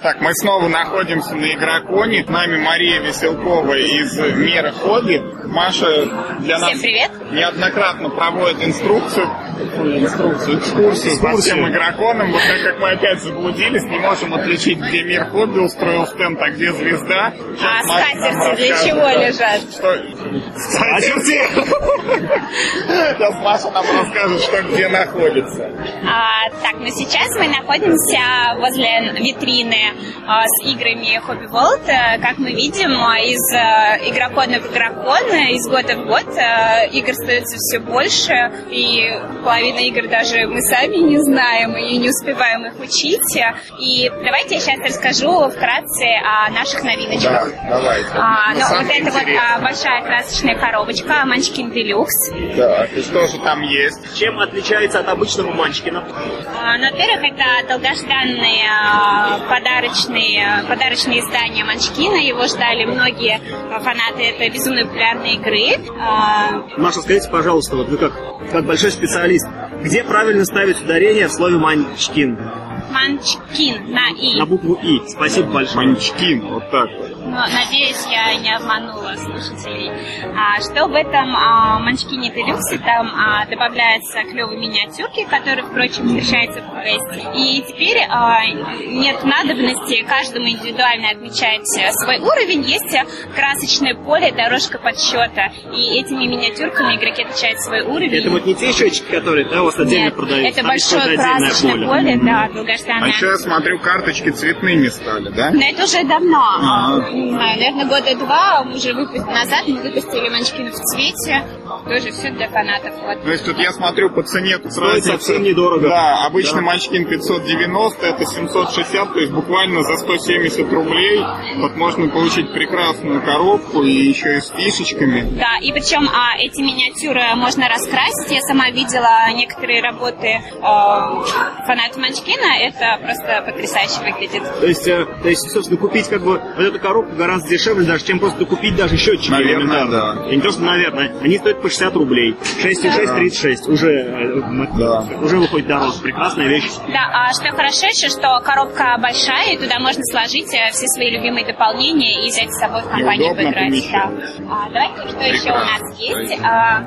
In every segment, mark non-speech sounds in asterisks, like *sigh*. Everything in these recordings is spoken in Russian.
Так, мы снова находимся на Игроконе. С нами Мария Веселкова из Мира Хобби. Маша для нас Всем привет. неоднократно проводит инструкцию, инструкцию, экскурсию по всем игроконам. Вот так как мы опять заблудились, не можем отличить, где Мир Хобби устроил стенд, а где Звезда. А Сейчас Маша нам скатерти для чего лежат? Что... Скатерти! Сейчас Маша нам расскажет, что где находится. А, так, ну сейчас мы находимся возле витрины а, с играми Hobby World. Э, Как мы видим, а, из э, игрокона в игрокон, э, из года в год э, игр становится все больше, и половина игр даже мы сами не знаем и не успеваем их учить. И давайте я сейчас расскажу вкратце о наших новиночках. давайте. А, ну, вот это вот а, большая красочная коробочка Манчкин Делюкс. Так, и что же там есть? Чем отличается от обычного манчкина? А, Ну, во-первых, это долгожданные а, подарочные, подарочные издания Манчкина. Его ждали многие а, фанаты этой безумно популярной игры. А, Маша, скажите, пожалуйста, вот вы как, как большой специалист, где правильно ставить ударение в слове манчкин? Манчкин на «и». На букву И. Спасибо большое. Манчкин, вот так вот. Но, надеюсь, я не обманула слушателей. А, что в этом а, Манчкине Делюксе? Там а, добавляются клевые миниатюрки, которые, впрочем, встречаются в квесте. И теперь а, нет надобности каждому индивидуально отмечать свой уровень. Есть красочное поле, дорожка подсчета. И этими миниатюрками игроки отмечают свой уровень. Это вот не те счетчики, которые да, у вас отдельно Нет, продаются. это там есть большое красочное поле, да, долгожданное. А еще я смотрю, карточки цветными стали, да? Но это уже давно. Ага. Не знаю, наверное, года два уже выпу- назад мы выпустили манчкины в цвете. Тоже все для фанатов. Вот. То есть тут я смотрю по цене тут Стоит совсем недорого. Да, обычно Да. Манчкин 590, это 760, то есть буквально за 170 рублей вот можно получить прекрасную коробку и еще и с фишечками. Да, и причем а, эти миниатюры можно раскрасить. Я сама видела некоторые работы а, фанатов Манчкина. Это просто потрясающе выглядит. То есть, э, то есть, собственно, купить как бы вот эту коробку гораздо дешевле, даже чем просто купить даже счетчики. Наверное, элементарно. да. И не то, что, наверное, они стоят по 60 рублей. 6,6, 36. Уже, э, Да. уже выходит дороже. Прекрасная вещь. Да, а что хорошо еще, что коробка большая, и туда можно сложить э, все свои любимые дополнения и взять с собой в компанию поиграть. Да. А, давайте, что еще у нас есть. А,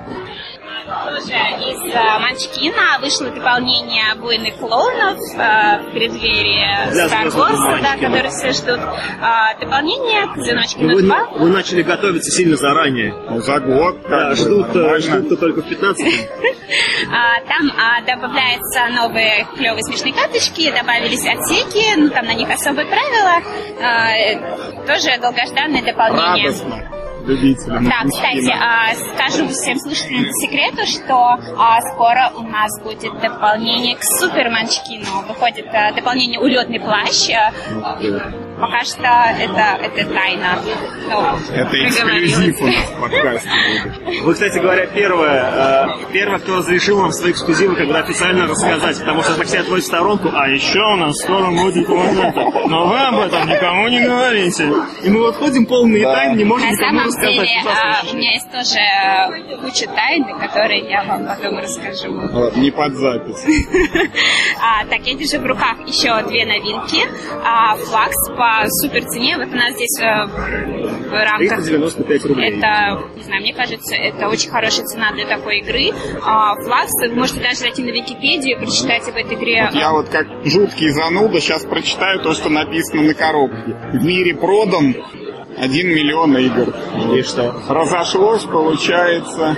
тоже из а, Манчкина вышло дополнение буйных клоунов а, в преддверии Star Wars, да, которые все ждут. А, дополнение к Ну, Звеночкину Вы, 2. вы начали готовиться сильно заранее. Ну, за год. Да, ждут, э, ждут только в 15 *laughs* А, там а, добавляются новые клевые смешные карточки, добавились отсеки, ну там на них особые правила. Э, тоже долгожданное дополнение. Радостно любителям. Да, кстати, а, скажу всем слушателям секрету, что а, скоро у нас будет дополнение к Супер Манчкину. Выходит а, дополнение «Улетный плащ». А, Пока что это, это тайна. Ну, Это эксклюзив у нас в подкасте будет. Вы, кстати говоря, первая, э, первая, кто разрешил вам свои эксклюзивы бы официально рассказать, потому что так все отводят в сторонку, а еще у нас скоро будет вот это, но вы об этом никому не говорите. И мы вот ходим полные Да. тайны, не можем На самом рассказать. деле, а, у меня есть тоже куча тайны, которые я вам потом расскажу. Вот, не под запись. *laughs* А, так, я держу в руках еще две новинки. А, флакс по супер цене. Вот у нас здесь э, в рамках 395 рублей. это, не знаю, мне кажется, это очень хорошая цена для такой игры. А, Флакс, вы можете даже зайти на Википедию и прочитать об этой игре. Я вот как жуткий зануда сейчас прочитаю то, что написано на коробке. В мире продан 1 миллион игр. И что? Разошлось, получается,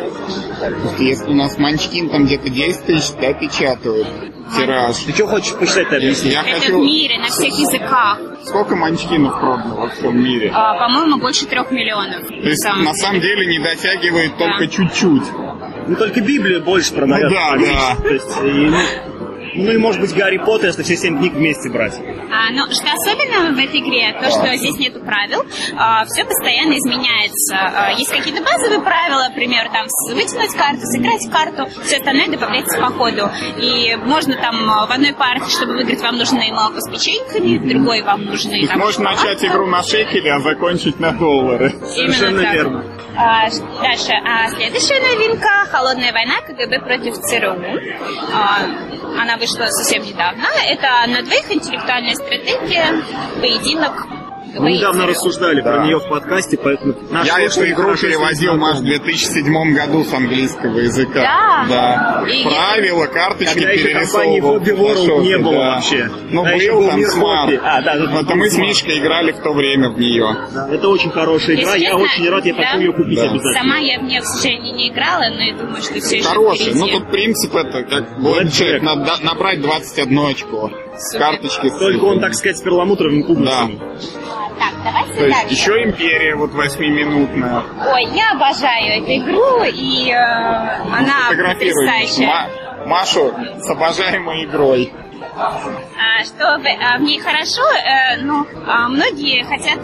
если у нас Манчкин там где-то 10 тысяч, да, печатают тираж. Ты что хочешь почитать-то объясни? Я Это в хочу... мире, на всех языках. Сколько Манчкинов продано во всем мире? А, по-моему, больше трех миллионов. То есть на самом деле не дотягивает только чуть-чуть. Ну только Библию больше продает. Ну да, да. То есть, и, ну, ну и может быть Гарри Поттер, если все семь книг вместе брать. А, но что особенно в этой игре, то, что здесь нету правил, все постоянно изменяется. А, есть какие-то базовые правила, например, там с- вытянуть карту, сыграть карту, все остальное добавляется по ходу. И можно там а, в одной партии, чтобы выиграть, вам нужны молоко с печеньками, в другой вам нужны там, можно начать игру на шекеле, а закончить на доллары. Именно Совершенно так. верно. А, дальше. А следующая новинка «Холодная война КГБ против ЦРУ». А, она вышла совсем недавно. Это на двоих интеллектуальная стратегия, поединок мы недавно рассуждали да. про нее в подкасте, поэтому... Я эту игру переводил, Маш, в 2007 году с английского языка. Да. да. И Правила, карточки Когда перерисовывал. Hobby World не было да. вообще. Ну, а был там смарт. А, да, Это мы с Мишкой играли в то время в нее. Да, это очень хорошая игра, я очень рад, я хочу ее купить да. обязательно. Сама я в нее, к сожалению, не играла, но я думаю, что все еще Хорошая. Ну, тут принцип это, как человек, надо набрать 21 очко. С карточки. Только он, так сказать, с перламутровым кубиком. Да. Так, давайте То есть еще империя вот восьмиминутная. Ой, я обожаю эту игру, и э, она потрясающая. Ма- Машу с обожаемой игрой. А, что в, а, ней хорошо, э, ну, многие хотят,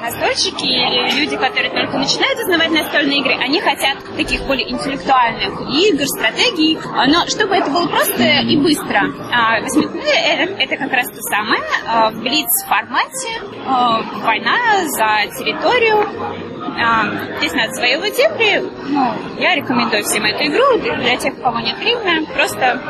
настольщики или люди, которые только начинают узнавать настольные игры, они хотят таких более интеллектуальных игр, стратегий, но чтобы это было просто и быстро. А, восьмикнутые это, это как раз то самое, в блиц-формате, война за территорию, а, здесь надо завоевывать земли, ну, я рекомендую всем эту игру, для тех, у кого нет времени, просто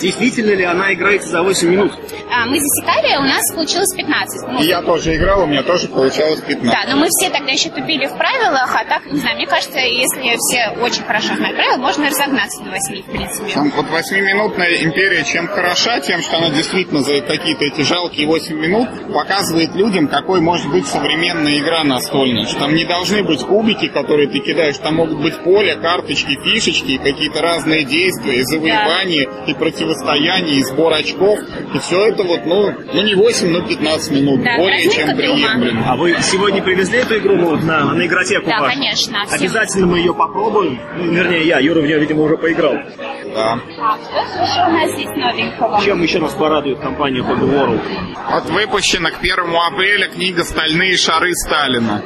Действительно ли она играется за 8 минут? а, мы засекали, у нас получилось 15. Ну, И я тоже играл, у меня тоже получалось 15. Да, но мы все тогда еще тупили в правилах, а так, не знаю, мне кажется, если все очень хорошо знают правила, можно разогнаться до 8, в принципе. Там вот восьмиминутная империя чем хороша, тем, что она действительно за какие-то эти жалкие 8 минут показывает людям, какой может быть современная игра настольная. Что там не должны быть кубики, которые ты кидаешь, там могут быть поле, карточки, фишечки, и какие-то разные действия, и завоевание, и противостояние, и сбор очков. И все это вот, ну, ну не 8, но 15 минут. Да, более чем приемлемо. А вы сегодня привезли эту игру вот на, на игротеку Да, вашу? конечно. Обязательно мы ее попробуем. Ну, вернее, я. Юра в нее, видимо, уже поиграл. Да. Так, что же еще у нас здесь новенького? Чем еще нас порадует компания Hobby World? Вот выпущена к 1 апреля книга «Стальные шары Сталина».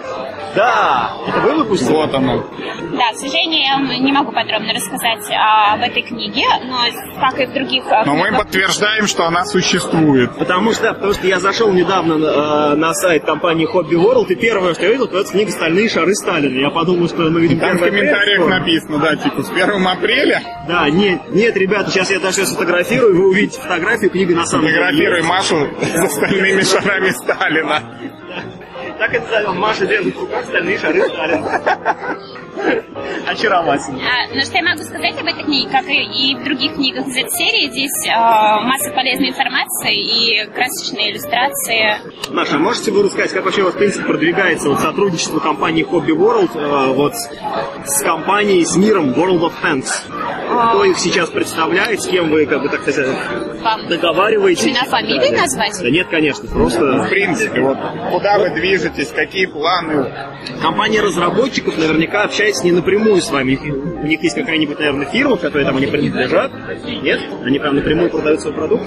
Да! Это вы выпустили? Вот она. Да, к сожалению, я вам не могу подробно рассказать а, об этой книге, но как и в других а, Но мы книгах- подтверждаем, что она существует. Потому что, да, потому что я зашел недавно э, на сайт компании Hobby World, и первое, что я видел, это книга «Стальные шары Сталина». Я подумал, что мы видим Там в комментариях апреля. написано, да, типа, с 1 апреля Да, нет, нет, ребята, сейчас я даже сфотографирую, вы увидите фотографию, книга на самом деле фотографируй. Машу *laughs* с остальными шарами Сталина. Так это зовем. Маша держит в руках «Стальные шары Сталина». Очаровательно. А, ну, что я могу сказать об этой книге, как и, и в других книгах из этой серии, здесь а, масса полезной информации и красочные иллюстрации. Маша, можете вы рассказать, как вообще, вот, в принципе, продвигается вот, сотрудничество компании Hobby World э, вот, с компанией, с миром World of Tanks? Кто их сейчас представляет, с кем вы, как бы, так сказать, Вам договариваетесь? имена фамилии назвать? Да нет, конечно, просто В принципе, вот куда вы движетесь, какие планы. компания разработчиков наверняка общается не напрямую с вами. У них есть какая-нибудь, наверное, фирма, к которой там они принадлежат. Нет? Они прям напрямую продают свой продукт?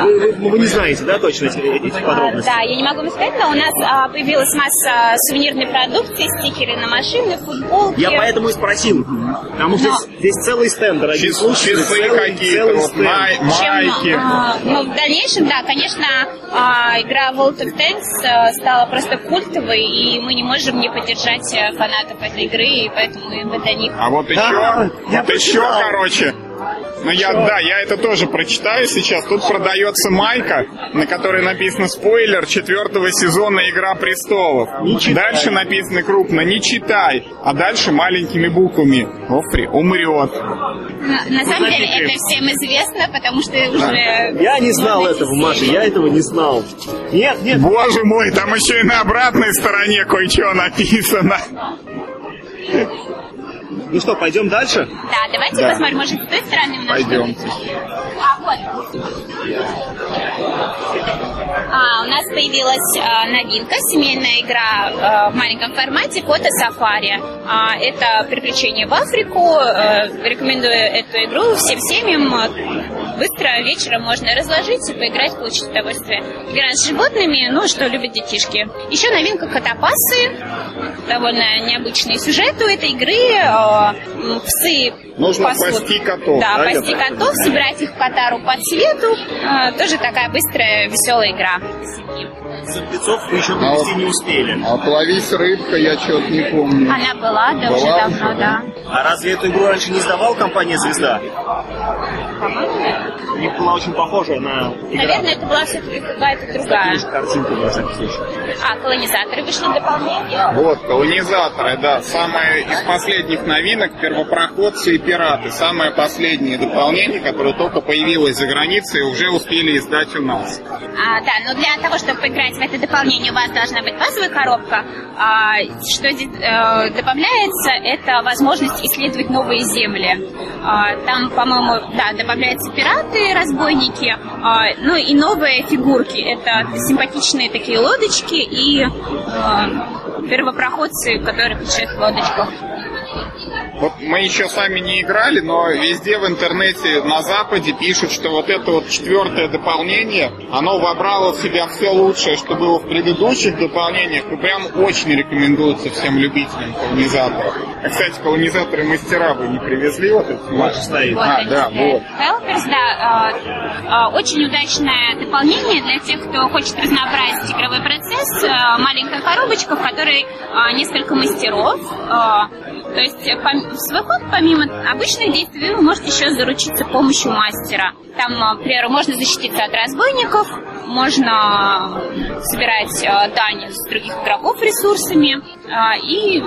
Вы, вы- вы не знаете, да, точно эти, эти А, подробности? да, я не могу вам сказать, но у нас а, появилась масса сувенирной продукции, стикеры на машины, футболки. Я поэтому и спросил. Потому что Но- здесь, здесь целый стенд, дорогие слушатели. часы целый, какие-то, целый стенд. май- Чем, майки. а, ну, в дальнейшем, да, конечно, а, игра World of Tanks а, стала просто культовой, и мы не можем не поддержать а, фанатов этой игры, и поэтому мы для них А вот еще, я вот еще, короче. Ну я, да, я это тоже прочитаю сейчас. Тут продается майка, на которой написано спойлер четвертого сезона Игра престолов. Не читай. Дальше написано крупно, не читай. А дальше маленькими буквами. Офри умрет. На, на самом деле это всем известно, потому что уже... Я не знал этого. Маша, я этого не знал. Нет, нет, Боже мой, там еще и на обратной стороне кое-что написано. Ну что, пойдем дальше? Да, давайте Да. посмотрим, может, с той стороны у нас Пойдем. А, вот. А, у нас появилась а, новинка, семейная игра а, в маленьком формате Фото Сафари. А, это приключение в Африку. А, рекомендую эту игру всем семьям. Быстро вечером можно разложить и поиграть, получить удовольствие. Игра с животными, ну, что любят детишки. Еще новинка Котопасы. Довольно необычный сюжет у этой игры. Псы Нужно пасут. пасти котов. Да, да, пасти котов, собирать их по тару по цвету. Э, Тоже такая быстрая, веселая игра. Сорвецов вы еще А привезти вот- не успели. А плавись рыбка, я что-то не помню. Она была, да, уже Была давно, уже? да. А разве эту игру раньше не издавала компания «Звезда»? У них была очень похожая на игра. Наверное, это была все-таки какая-то другая. Картинки, во всяком случае. А, колонизаторы вышли дополнение. Вот, колонизаторы, да. Самое из последних новинок первопроходцы и пираты. Самое последнее дополнение, которое только появилось за границей и уже успели издать у нас. А, да, но для того, чтобы поиграть в это дополнение, у вас должна быть базовая коробка. А, что э, добавляется, это возможность исследовать новые земли. А, там, по-моему, да, добавляются пираты, разбойники, а, ну и новые фигурки. Это симпатичные такие лодочки и э, первопроходцы, которые путешествуют в лодочках. Вот мы еще сами не играли, но везде в интернете на Западе пишут, что вот это вот четвертое дополнение, оно вобрало в себя все лучшее, что было в предыдущих дополнениях, и прям очень рекомендуется всем любителям колонизаторов. А, кстати, колонизаторы мастера вы не привезли вот это? Вот стоит. Вот А, да, вот. Helpers, да, э, э, очень удачное дополнение для тех, кто хочет разнообразить игровой процесс. Э, маленькая коробочка, в которой несколько мастеров. Э, то есть э, в свой ход, помимо обычных действий, вы можете еще заручиться помощью мастера. Там, э, к примеру, можно защититься от разбойников, можно собирать э, дань с других игроков ресурсами э, и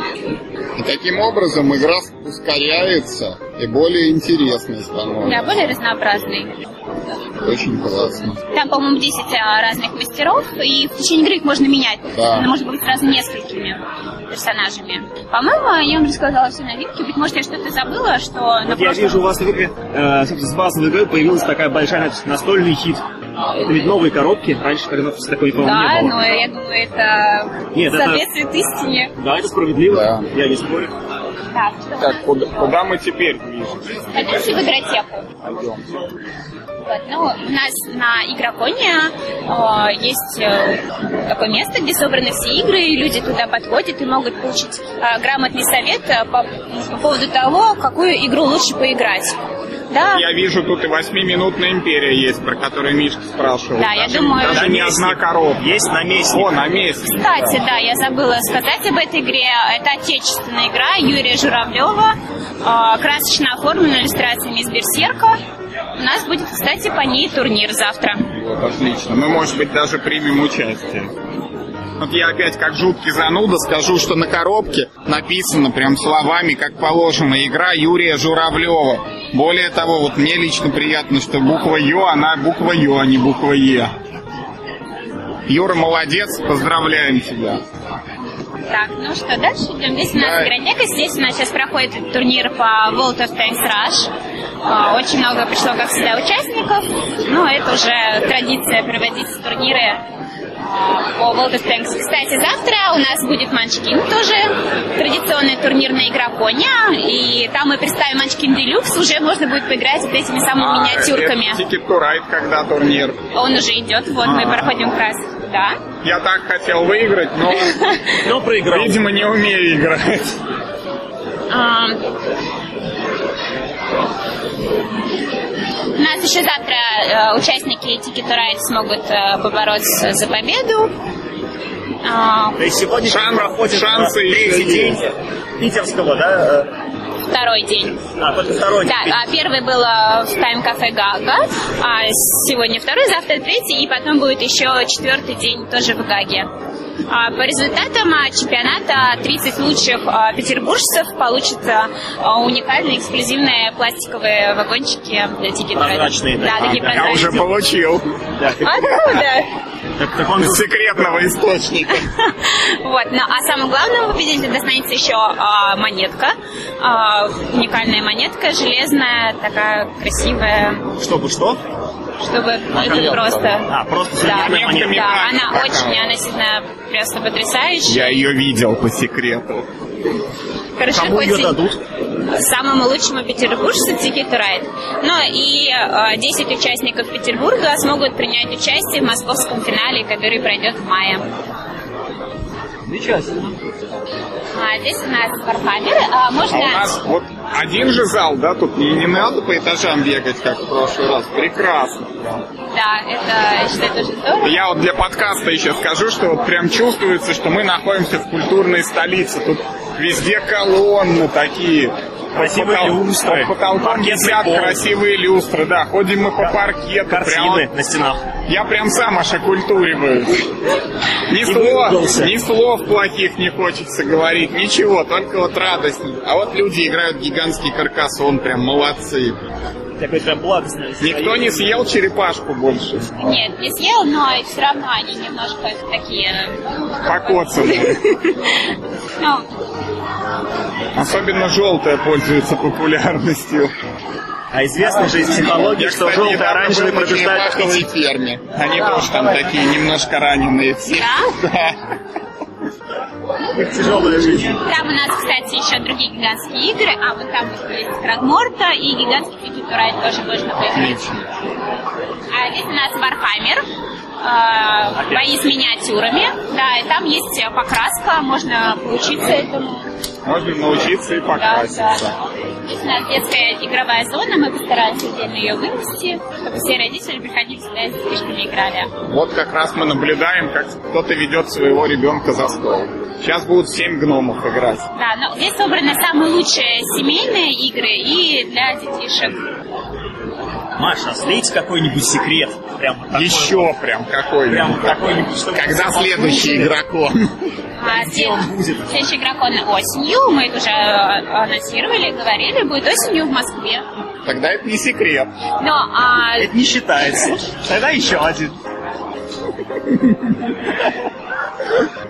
И таким образом игра ускоряется и более интересной становится. да, более разнообразный. Очень классно. Там, по-моему, 10 а, разных мастеров, и в течение игры их можно менять. Да. Она может быть сразу несколькими персонажами. По-моему, я вам рассказала все новинки. Быть может, я что-то забыла, что на Вот я прошлом- вижу, у вас в игре, э, с базовой игрой появилась такая большая настольный хит. Это ведь новые коробки. Раньше, когда такой, по-моему, Да, не было. но я думаю, это Нет, это- соответствует истине. Да, это справедливо. Да. Я не спорю. Так, что Так, куда, куда мы теперь движемся? пойдемте в игротеку. Пойдем. Вот, ну, у нас на Игроконе э, есть э, такое место, где собраны все игры, и люди туда подходят и могут получить э, грамотный совет э, по, по поводу того, какую игру лучше поиграть. Да, Я вижу, тут и восьмиминутная империя есть, про которую Мишка спрашивал. Да, я Даже- думаю, Даже не Наместник. одна коробка. Есть наместник. О, на месте. Кстати, да, я забыла сказать об этой игре. Это отечественная игра Юрия Журавлева, э, красочно оформленная иллюстрациями из Берсерка. У нас будет, кстати, по ней турнир завтра. Вот, отлично. Мы, может быть, даже примем участие. Вот я опять как жуткий зануда скажу, что на коробке написано прям словами, как положено, игра Юрия Журавлева. Более того, вот мне лично приятно, что буква Ё, она буква Ё, а не буква Е. Юра, молодец, поздравляем тебя. Так, ну что, дальше идем. Здесь у нас Да. игротека, здесь у нас сейчас проходит турнир по World of Tanks Rush. А, Очень много пришло, как всегда, участников. Ну, это уже традиция проводить турниры по World of Tanks. Кстати, завтра у нас будет Манчкин тоже, традиционный турнир на Игроконе, и там мы представим Манчкин Делюкс, уже можно будет поиграть вот этими самыми миниатюрками. Ticket to Ride, когда турнир. Он уже идет, вот мы А. проходим как раз туда. Я так хотел выиграть, но, *laughs* Но проиграл. видимо, не умею играть. А, У нас еще завтра э, участники Ticket to Ride смогут э, побороться за победу. А, То есть сегодня Шан- проходит шансы э, третий день питерского, да? Второй день. А, только второй Да, день. а первый был э, в Тайм Кафе Гага, а сегодня второй, завтра третий, и потом будет еще четвертый день тоже в Гаге. А По результатам а, чемпионата 30 лучших а, петербуржцев получат уникальные эксклюзивные пластиковые вагончики для Ride. Прозрачные, да. Да, такие А, Я уже прозрачные. получил. Да, Откуда? Как- как он Из секретного источника. *laughs* Вот, ну, а самое главное, победителю достанется еще а, монетка, А, уникальная монетка, железная, такая красивая, Чтобы что? чтобы это Монетка. просто... А, просто Да, монетка. да, она очень, она действительно просто потрясающая. Я ее видел по секрету. Хорошо, Кому ее дадут? самому лучшему петербуржцу Ticket to Ride. Ну и э, 10 участников Петербурга смогут принять участие в московском финале, который пройдет в мае. Замечательно. А здесь у нас Warhammer. А, А можно... у нас вот один же зал, да, тут не, не надо по этажам бегать, как в прошлый раз. Прекрасно. Да, это, я считаю, тоже здорово. Я вот для подкаста еще скажу, что вот прям чувствуется, что мы находимся в культурной столице. Тут везде колонны такие. Красивые потол- люстры, потолком паркетный висят красивые люстры, да. Ходим мы по паркету. Картины Прям, на стенах. я прям сам аж окультуриваюсь. Ни И слов, ни слов плохих не хочется говорить, ничего, только вот радость. А вот люди играют гигантский каркасон, прям молодцы. Такое прям благостное Никто не съел черепашку больше. Нет, не съел, но все равно они немножко такие... Покоцанные. *laughs* Ну, Особенно желтая пользуется популярностью. А известно же из психологии, Я, что пробуждает черепаховой аппетит. ферме. Они тоже там такие немножко раненые все. Да. *laughs* Их тяжелая жизнь. Там у нас, кстати, еще другие гигантские игры, а вот там вот есть Крагморта и гигантский Фигитурай тоже можно поиграть. А здесь у нас Warhammer, э, бои с миниатюрами, да, и там есть э, покраска, можно поучиться этому. Можно научиться и Да, покраситься. да. Здесь у нас детская игровая зона, мы постарались отдельно ее вынести, чтобы все родители приходили сюда и с детишками играли. Вот как раз мы наблюдаем, как кто-то ведет своего ребенка за стол. Сейчас будут семь гномов играть. Да, но здесь собраны самые лучшие семейные игры и для детишек. Маша, а слейте какой-нибудь секрет. Прям такой Еще прям какой-нибудь. Прям какой-нибудь, чтобы Когда следующий игрокон? А? Следующий игрок он осенью, мы это уже э, анонсировали, говорили, будет осенью в Москве. Тогда это не секрет. Но а, Это не считается. *laughs* Тогда еще один.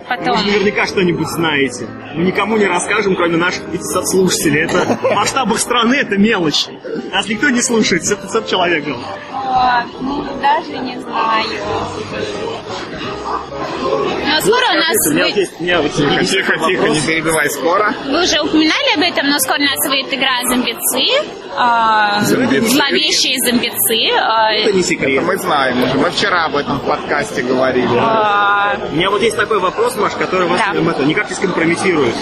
Потом... Вы же наверняка что-нибудь знаете. Мы никому не расскажем, кроме наших 500 слушателей. Это в масштабах страны это мелочь. Нас никто не слушает, все 500 человек. а, ну, даже не знаю. Но скоро у нас... У меня вы- есть, у меня вот Тихо, тихо, не перебивай скоро. Вы уже упоминали об этом, но скоро у нас выйдет игра «Зомбицы». а, Зомбицы. Зловещие зомбицы. а, Это не секрет. Это мы знаем уже. Мы вчера об этом в подкасте говорили. а, У меня вот есть такой вопрос, Маш, который вас Да. это, никак не скомпрометирует.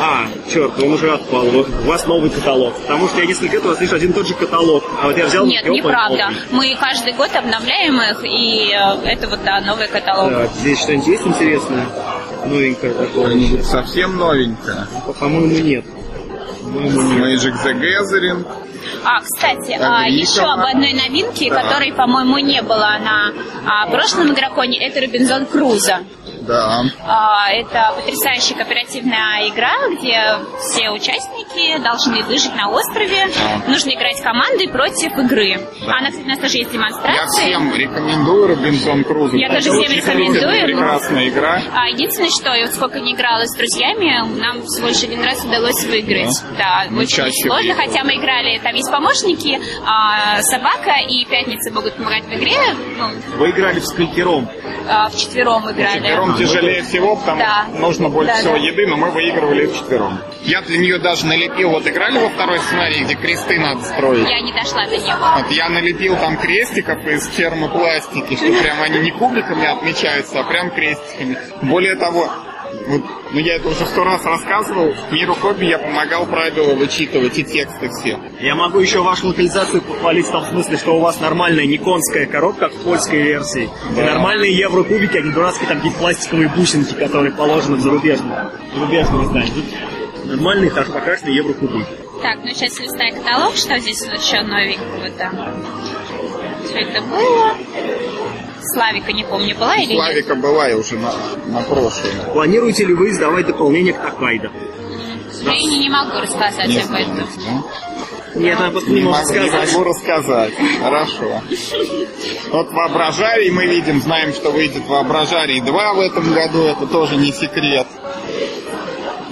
А, черт, он уже отпал. Вот У вас новый каталог. Потому что я несколько лет у вас лишь один и тот же каталог. А вот я взял... Нет, опа, неправда. Мы каждый год обновляем их, и э, это вот, да, новый каталог. Так, здесь что-нибудь есть интересное? Новенькое такое? Совсем новенькое. По- По-моему, нет. По-моему, нет. Magic the Gathering. А, кстати, а, еще об одной новинке, Да. которой, по-моему, не было на а, прошлом игроконе, это Робинзон Крузо. Да. А, Это потрясающая кооперативная игра, где все участники должны выжить на острове. Нужно играть командой против игры. Да. Она, кстати, у нас тоже есть Я демонстрация. всем рекомендую Робинзон Крузо. Я тоже всем рекомендую. Прекрасная игра. А, единственное, что я вот сколько не играла с друзьями, нам всего лишь один раз удалось выиграть. Да, Ну, очень сложно, хотя мы играли, там есть помощники, а, собака и пятница могут помогать в игре. Ну, Вы играли в скалькером. а, вчетвером играли. Четвером тяжелее всего, потому Да. нужно больше Да, всего да. еды, но мы выигрывали вчетвером. Я для нее даже налепил, вот играли во второй сценарий, где кресты надо строить. Я не дошла до него. Вот я налепил там крестиков из термопластики, что прям они не кубиками отмечаются, а прям крестиками. Более того, вот, ну я это уже сто раз рассказывал, в миру хобби я помогал правила вычитывать и тексты все. Я могу еще вашу локализацию похвалить в том смысле, что у вас нормальная никонская коробка, как в польской версии. И Да. нормальные еврокубики, а не дурацкие там какие-то пластиковые бусинки, которые положены в зарубежном, зарубежном издании. Тут нормальные, хорошо покрашенные еврокубики. Так, ну сейчас листаю каталог, что здесь вот еще новенького там. Все это было. Славика не помню, была или нет? Славика была и уже на, на прошлом. Планируете ли вы издавать дополнение к Такайдо? Я и не, не могу рассказать Не об этом. да? Нет, она просто Не не может могу, не сказать. могу рассказать. Хорошо. Вот воображарий мы видим, знаем, что выйдет воображарий 2 в этом году, это тоже не секрет.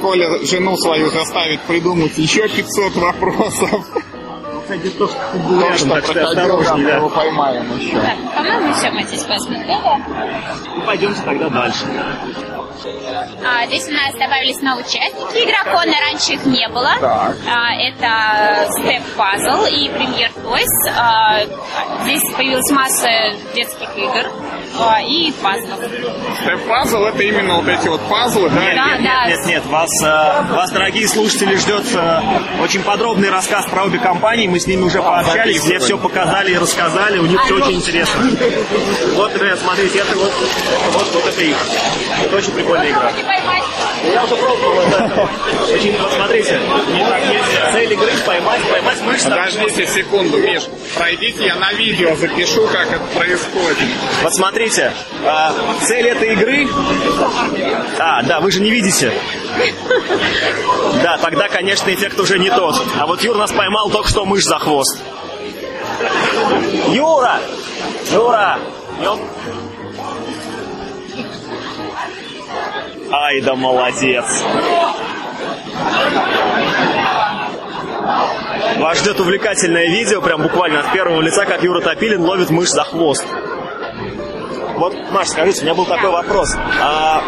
Коля жену свою заставит придумать еще 500 вопросов. Кстати, то, что тут был То, рядом, что так что осторожнее, да. его поймаем еще. Так, по-моему, все мы здесь посмотрели. Ну, пойдемте тогда дальше. А, здесь у нас добавились новые участники игрокона, раньше их не было. Так. А, это Step Puzzle и Premier Toys. А, здесь появилась масса детских игр а, и пазлов. Степ-пазл это именно вот эти вот пазлы, да? Да, да. Нет, нет, вас, э, вас, дорогие слушатели, ждет э, очень подробный рассказ про обе компании. Мы с ними уже пообщались, мне записывай. все показали и рассказали, у них все очень интересно. Вот, ребят, смотрите, это вот, вот, вот это их. Это очень прикольная игра. Я уже пробовал это. Очень, вот смотрите, цель игры поймать, поймать мышь. Подождите секунду, Миш. Пройдите, я на видео запишу, как это происходит. Вот смотрите, а, цель этой игры... А, да, вы же не видите. Да, тогда, конечно, эффект уже не тот. А вот Юр нас поймал только что мышь за хвост. Юра! Юра! Ёп. Ай да молодец! Вас ждет увлекательное видео, прям буквально от первого лица, как Юра Топилин ловит мышь за хвост. Вот, Маш, скажите, у меня был такой вопрос. А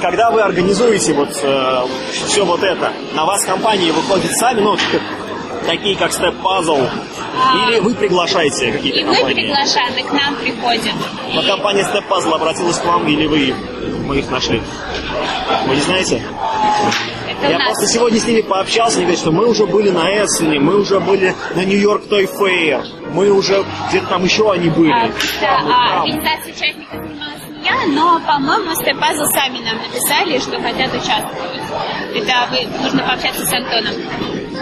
когда вы организуете вот все вот это, на вас компании выходят сами, ну, *laughs* такие как Step Puzzle, или вы приглашаете какие-то И мы приглашаем, и к нам приходят. Вот компания Step Puzzle обратилась к вам, или вы мы их нашли? Вы не знаете? Я просто сегодня с ними пообщался, они говорят, что мы уже были на Эссене, мы уже были на Нью-Йорк Той Фейр, мы уже где-то там еще они были. А, да, Там и а, там. организация участников занималась я, но, по-моему, Степазл сами нам написали, что хотят участвовать. Это вы, нужно пообщаться с Антоном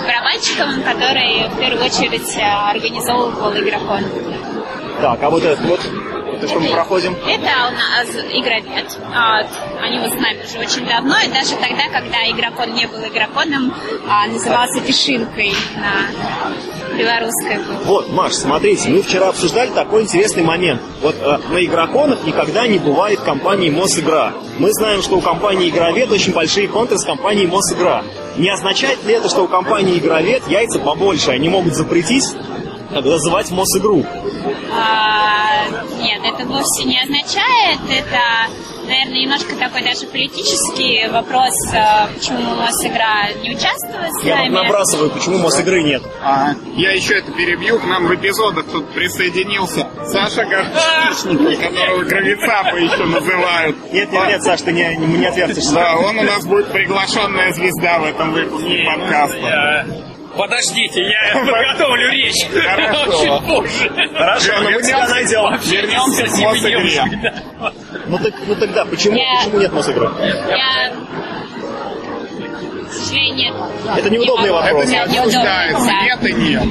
Барабанщиковым, который в первую очередь а, организовывал игрокон. Так, а вот это вот, это что мы проходим? Это у нас игровед. А, Они вот с нами уже очень давно, и даже тогда, когда игрокон не был игроконом, а, назывался Пешинкой на белорусской. Вот, Маш, смотрите, мы вчера обсуждали такой интересный момент. Вот э, на игроконах никогда не бывает компании Мосигра. Мы знаем, что у компании Игровед очень большие контры с компанией Мосигра. Не означает ли это, что у компании Игровед яйца побольше, они могут запретить называть Мосигру? А, нет, это вовсе не означает. Это, наверное, немножко такой даже политический вопрос, а, почему Мосигра не участвует с Я вот нами. набрасываю, почему Мосигры нет. А, я еще это перебью. К нам в эпизодах тут присоединился Саша Горчичник, которого Гравицапа еще называют. Нет, нет, нет, Саш, ты не, не, не отвертишься. Да, он у нас будет приглашенная звезда в этом выпуске подкаста. Подождите, я *laughs* подготовлю речь. Хорошо. *laughs* Позже. Хорошо, но мы тебя найдем. Вернемся к Мосигре. Ну, так, ну тогда, почему, почему нет Мосигры? Я, к сожалению, нет. Это неудобный вопрос. Это не обсуждается, да. нет и нет.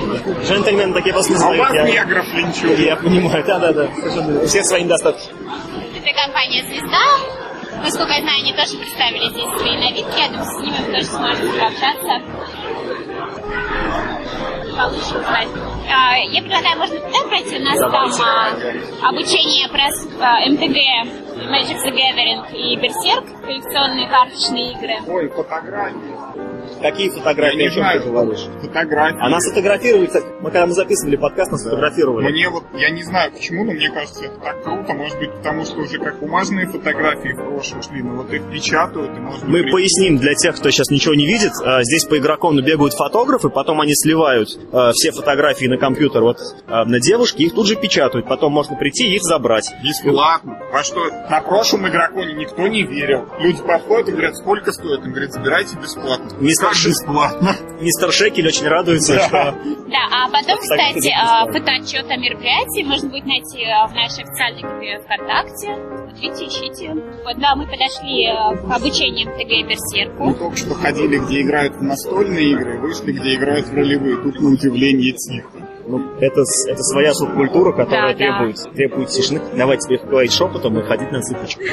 Джентльмены такие А у знают. вас Я, негров линчуют. я понимаю, да-да-да. У всех свои недостатки. Это компания «Звезда». Насколько я знаю, они тоже представили здесь свои новинки. Я думаю, с ними вы тоже сможете пообщаться. Получше узнать. А, Я предлагаю, можно туда пройти. У нас там а, обучение про а, МТГ, Magic the Gathering и Берсерк, коллекционные карточные игры. Ой, фотографии. Какие Я фотографии, не о чем знаю, ты говоришь? фотографии. Она сфотографируется. Мы когда мы записывали подкаст, нас фотографировали. Мне вот, я не знаю почему, но мне кажется, это так круто. Может быть, потому что уже как бумажные фотографии в прошлом шли, но вот их печатают, и можно... Мы при- поясним для тех, кто сейчас ничего не видит. А, Здесь по игрокону бегают фотографы, потом они сливают а, все фотографии на компьютер вот а, на девушке, их тут же печатают. Потом можно прийти и их забрать. Бесплатно. Во что на прошлом игроконе никто не верил. Люди подходят и говорят, сколько стоит? Он говорит, забирайте бесплатно. Ши- бесплатно? Мистер Шекель очень радуется, Да. что Да, а потом, кстати, это а, фотоотчет о мероприятии можно будет найти а, в нашей официальной группе ВКонтакте. Смотрите, ищите. Вот, да, мы подошли а, к обучению МТГ и Мы Берсерку. только что ходили, где играют в настольные игры, вышли, где играют в ролевые. Тут на удивление тихо. ну, это, это своя субкультура, которая Да, да. требует, требует тишины. Давайте тебе говорить шепотом и ходить на цыпочках.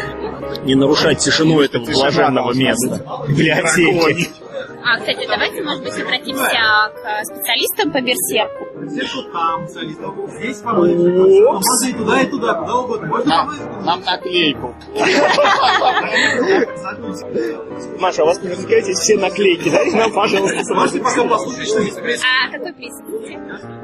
Не нарушать тишину этого блаженного места. Библиотеки. А, кстати, давайте, может быть, обратимся к специалистам по Берсерку. Вот там солистов, здесь фаворит. Можно и туда, и туда, куда угодно. Можно Нам, фаворит. нам наклейку. *laughs* Маша, у вас не возникаете все наклейки, дайте нам, пожалуйста, Можете пока послушать, что есть пресс. А какой приз?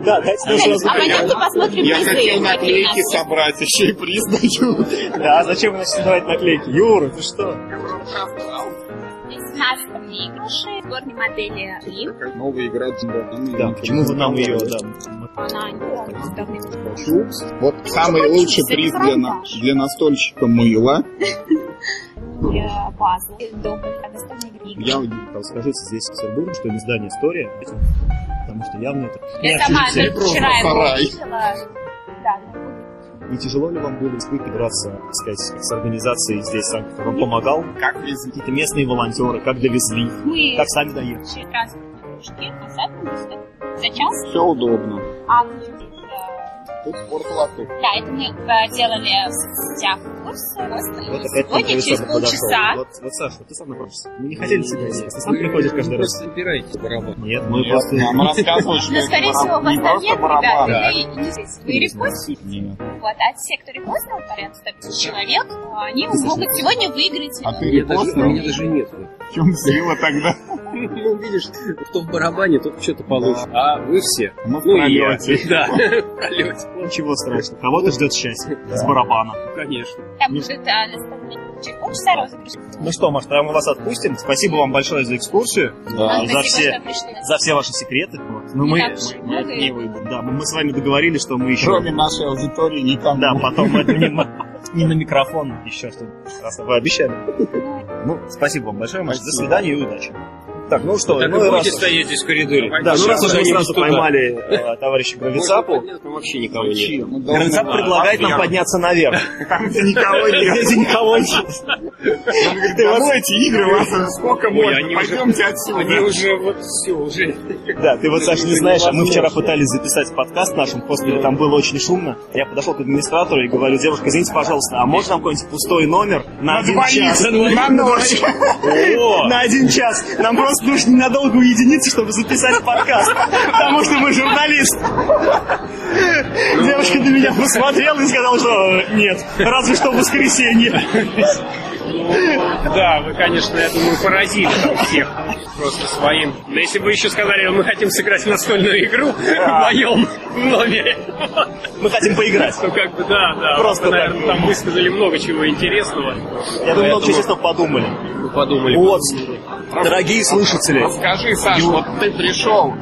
Да, дайте нам сразу. А пойдемте посмотрим Я призы. хотел какие у наклейки собрать, еще и приз даю. Да, зачем вы начали давать наклейки? Юра, ты что? Здесь у нас игруши, сборные модели Рим. Новая игра Джимбо. Да, почему вы нам ее, да, Она не. Вот самый лучший приз для, на- для настольщика мыла. Настольные игры. Я скажите здесь в Петербурге, что не здание история, потому что явно это Я сама вчера его Не тяжело ли вам было играться, так сказать, с организацией здесь? Санкт- Вам помогал? Как везде. Какие-то местные волонтеры, как довезли? мы Как сами доехали? через транспортные кружки, а сами за час. Все удобно. А Тут спортлото. Да, это мы делали в соцсетях курс. Вот сегодня через полчаса. Вот, вот, Саша, вот ты сам напротив. Мы не хотели тебя здесь. Ты сам приходишь каждый раз. Просто собираете барабан. Нет, мы Нет, просто... нам рассказывают, что Но, это скорее всего, вас не там нет, барабан. ребята. Вы, репостите. Нет. Вот, а те, кто репостил, порядка 100 тысяч человек, они могут сегодня выиграть. А ты репостил? меня даже нет. В чем сила тогда? Ну, видишь, кто в барабане, тот что-то получит. А вы все. Мы в Ну и я. пролете. Да, *laughs* в пролете. Ничего страшного. Кого-то ждет счастье. С барабана. Конечно. Там а, через полчаса розыгрыш. Ну что, Маш, тогда мы вас отпустим. Спасибо вам большое за экскурсию. Да. за Спасибо, все, что пришли. за все ваши секреты. Вот. Ну, мы, Мы это не выйдем. да, мы с вами договорились, что мы еще... Кроме нашей аудитории никому. Да, потом мы это не, *laughs* не на микрофон еще что раз Вы обещали. Ну, спасибо вам большое, Маш. До свидания и удачи. Так, ну что, Так ну и будете раз... стоять здесь в коридоре. Да, ну раз уже мы сразу туда. поймали э, товарища Гравицапу, Там вообще никого нет. Должны Гравицап предлагает нам подняться наверх. Там где никого нет. Здесь никого нет. Он говорит, да ну эти игры, вас сколько можно? Пойдемте отсюда. Они уже вот все, уже. Да, ты вот, Саша, не знаешь, мы вчера пытались записать подкаст в нашем хостеле, там было очень шумно. Я подошел к администратору и говорю, девушка, извините, пожалуйста, а можно нам какой-нибудь пустой номер на один час? на ночь. На один час. Нам просто нужно ненадолго уединиться, чтобы записать подкаст. Потому что мы журналист. Девушка на меня посмотрела и сказала, что нет, разве что в воскресенье. Да, вы, конечно, я думаю, поразили там всех просто своим. Да если бы еще сказали, мы хотим сыграть в настольную игру вдвоем в номере, Мы хотим поиграть. то как бы да, да. Просто вы, наверное, там высказали много чего интересного. Я думаю, много честно подумали. подумали. Вот, дорогие слушатели, Скажи, Саш, вот ты пришел,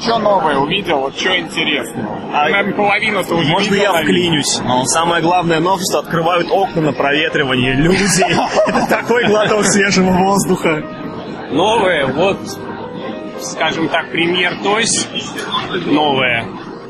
что новое увидел, вот что интересного? А- Наверное, половину-то уже Можно я наверное. вклинюсь? Самое главное новшество открывают окна на проветривание. Люди, *laughs* это такой глоток свежего воздуха. Новое, вот, скажем так, премьер Тойс, новое.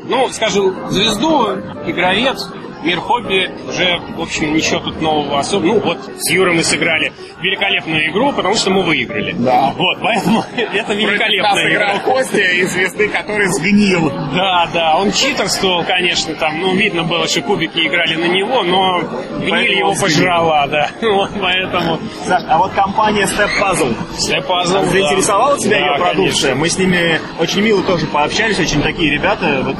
Ну, скажем, звезду, игровец, мир хобби, уже, в общем, ничего тут нового особо. Ну, вот с Юрой мы сыграли великолепную игру, потому что мы выиграли. Да. Вот, поэтому *laughs* это Нас великолепная играл игра. Костя из звезды, который сгнил. Да, да, он читерствовал, конечно, там, ну, видно было, что кубики играли на него, но гниль его пожрала, да. *laughs* Вот, поэтому Саш, а вот компания Step Puzzle Step Puzzle, да. заинтересовала тебя Да, ее продукция? конечно. Мы с ними очень мило тоже пообщались, очень такие ребята. Вот,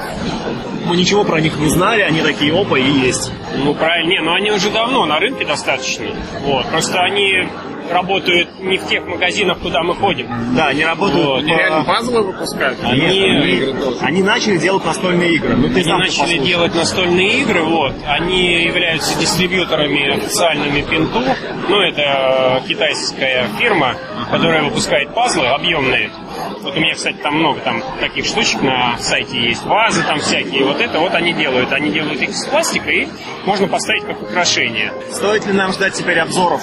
мы ничего про них не знали, они такие опа и есть. Ну, правильно. Не, ну они уже давно на рынке достаточно. Вот. Просто они работают не в тех магазинах, куда мы ходим. Да, они работают. Вот. по- И реально пазлы выпускают. Они- тоже. Они начали делать настольные игры. Ну, ты Они начали послушай. делать настольные игры, вот. Они являются дистрибьюторами официальными Пинту. Ну, это китайская фирма, которая выпускает пазлы объемные. Вот у меня, кстати, там много там таких штучек на сайте есть. Вазы там всякие. Вот это вот они делают. Они делают их из пластика и можно поставить как украшение. Стоит ли нам ждать теперь обзоров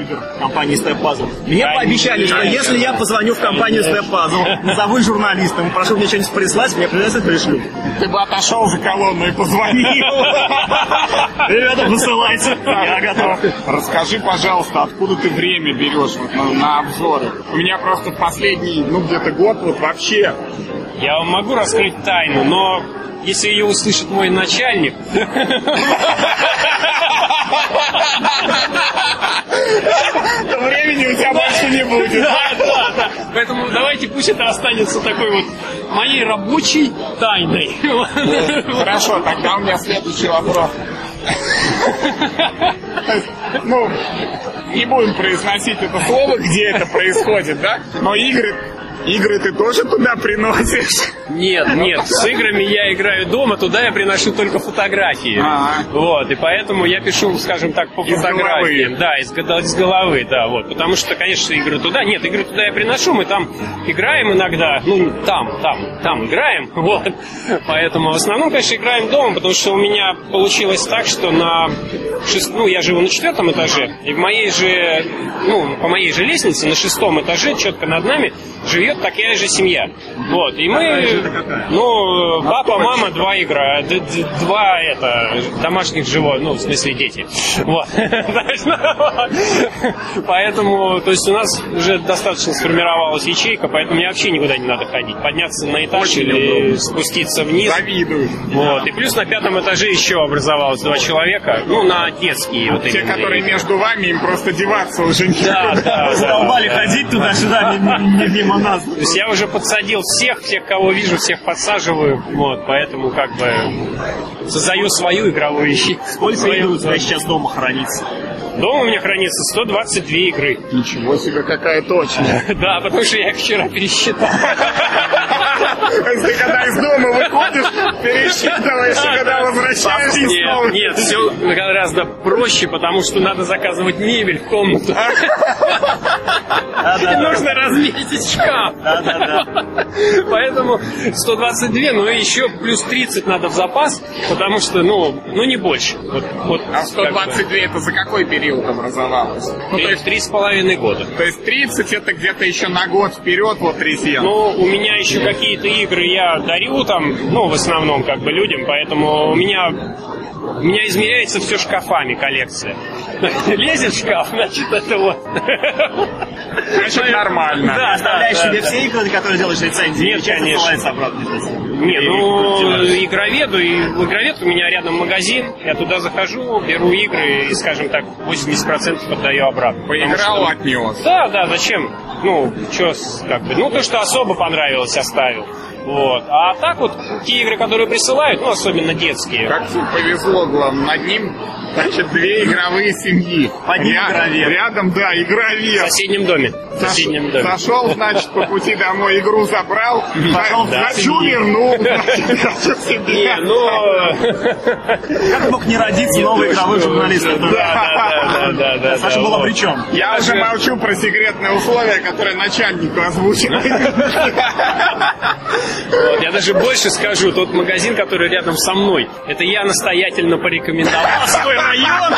игр компании Step Puzzle? Мне Конечно. пообещали, что если я позвоню в компанию Step Puzzle, назову журналистом и прошу мне что-нибудь прислать, мне придется пришлю. Ты бы отошел за колонну и позвонил. Ребята, высылайте. Я готов. Расскажи, пожалуйста, откуда ты время берешь вот на, на обзоры? У меня просто последний, ну, где-то год вот вообще Я вам могу раскрыть тайну, но если ее услышит мой начальник, *laughs* *laughs* времени у тебя больше не будет. да, да, да. Поэтому давайте пусть это останется такой вот моей рабочей тайной. Хорошо, тогда у меня следующий вопрос. Ну, не будем произносить это слово, где это происходит, да? Но игры Игры ты тоже туда приносишь? Нет, нет, с играми я играю дома, туда я приношу только фотографии. А-а. Вот, и поэтому я пишу, скажем так, по Из фотографиям. головы. Да, из, из головы, да, вот. Потому что, конечно, игры туда. Нет, игры туда я приношу, мы там играем иногда. Ну, там, там, там играем. *laughs* Вот. Поэтому в основном, конечно, играем дома, потому что у меня получилось так, что на шест... ну, я живу на четвертом этаже, и в моей же, ну, по моей же лестнице на шестом этаже, четко над нами, живет такая же семья. Вот. И мы, ну, папа, мама, два игра, два это домашних животных, ну, в смысле дети. *laughs* Вот. Поэтому, то есть у нас уже достаточно сформировалась ячейка, поэтому мне вообще никуда не надо ходить. Подняться на этаж Очень или удобно. спуститься вниз. Завидую. Вот. И плюс на пятом этаже еще образовалось два человека, ну, на детские вот Те, которые между вами, им просто деваться уже Да, *laughs* некуда. да, да. Задолбали ходить туда-сюда ми- ми- ми- мимо нас. То есть я уже подсадил всех, всех, кого вижу, всех подсаживаю, вот, поэтому как бы создаю свою игровую ячейку. Сколько Свою- игр у тебя сейчас дома хранится? Дома у меня хранится 122 игры. Ничего себе, какая точная. *laughs* Да, потому что я их вчера пересчитал. Ты когда из дома выходишь, пересчитываешь, и когда возвращаешься снова. Нет, все гораздо проще, потому что надо заказывать мебель в комнату. *laughs* И нужно разметить шкаф. Поэтому 122, ну и еще плюс 30 надо в запас, потому что, ну, ну не больше. Вот, вот А 122 это за какой период образовалось? Ну, то есть, Три с половиной года. то есть 30 это где-то еще на год вперед вот резен. Ну, у меня еще какие-то игры я дарю там, ну, в основном, как бы, людям, поэтому у меня у меня измеряется все шкафами коллекция. *laughs* Лезет в шкаф, значит, это вот. *laughs* Значит, нормально. Да, Оставляешь да, себе да. все игры, на которые делаешь рецензии? Нет, конечно. обратно? Не, ну, игроведу, и игровед у меня рядом магазин, я туда захожу, беру игры и, скажем так, 80% отдаю обратно. Поиграл, что- отнес. Да, да, зачем? Ну, что, как бы, ну, то, что особо понравилось, оставил. Вот. А так вот, те игры, которые присылают, ну, особенно детские. Как повезло, главное, над ним, значит, две игровые семьи. Под ним Ря- игровед. Рядом, да, В игровед. соседнем доме. В соседнем доме. Зашел, значит, по пути домой игру забрал, Пошел в вернул, значит, хочу себе. *laughs* Не, ну... Как мог не родиться новый игровой журналист? Да, да, да, да, да. *laughs* Саша да, вот. при чем? Я уже молчу про секретные условия, которые начальнику озвучивает. *laughs* Вот, я даже больше скажу, тот магазин, который рядом со мной, это я настоятельно порекомендовал свой район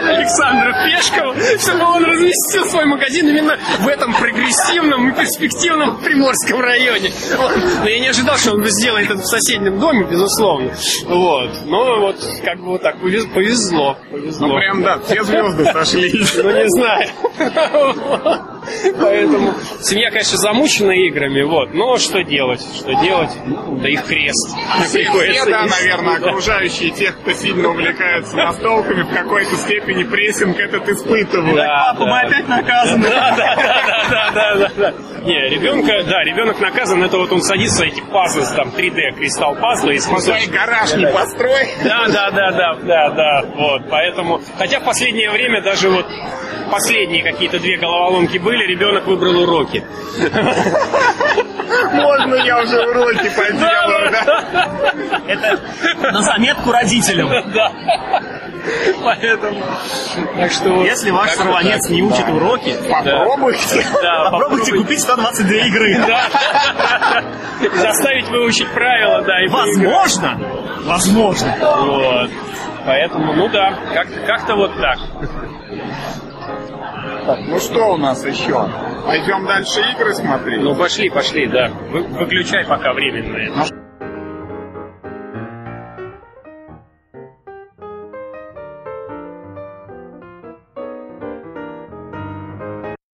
Александру Пешкову, чтобы он разместил свой магазин именно в этом прогрессивном и перспективном Приморском районе. Вот. Но я не ожидал, что он сделает это в соседнем доме, безусловно. Вот. Но вот как бы вот так повез- повезло. повезло. Ну прям да, все звезды сошлись. Ну, не знаю. *laughs* Поэтому семья, конечно, замучена играми, вот. Но что делать? Что делать? Да их крест. Все, все, да, наверное, окружающие тех, кто сильно увлекается настолками, в какой-то степени прессинг этот испытывают. Да, Папа, мы да. опять наказаны. Да, да, да, да, да, да. Не, ребенка, да, ребенок наказан, это вот он садится, эти пазлы, там, 3D, кристалл пазлы Свой кусочков. гараж не построй. Да, да, да, да, да, да, вот, поэтому, хотя в последнее время даже вот последние какие-то две головоломки были, ребенок выбрал уроки. Можно я уже уроки поделаю, да? Это на заметку родителям. Да. Поэтому. Так что. Если ваш сорванец не учит уроки, *laughs* Попробуйте. Попробуйте купить 122 игры. *laughs* Заставить выучить правила, да. Возможно, возможно. Вот. Поэтому, ну да, как- как-то вот так. Так, ну что у нас еще? Пойдем дальше игры смотреть? Ну пошли, пошли, да. Вы- выключай пока временно это.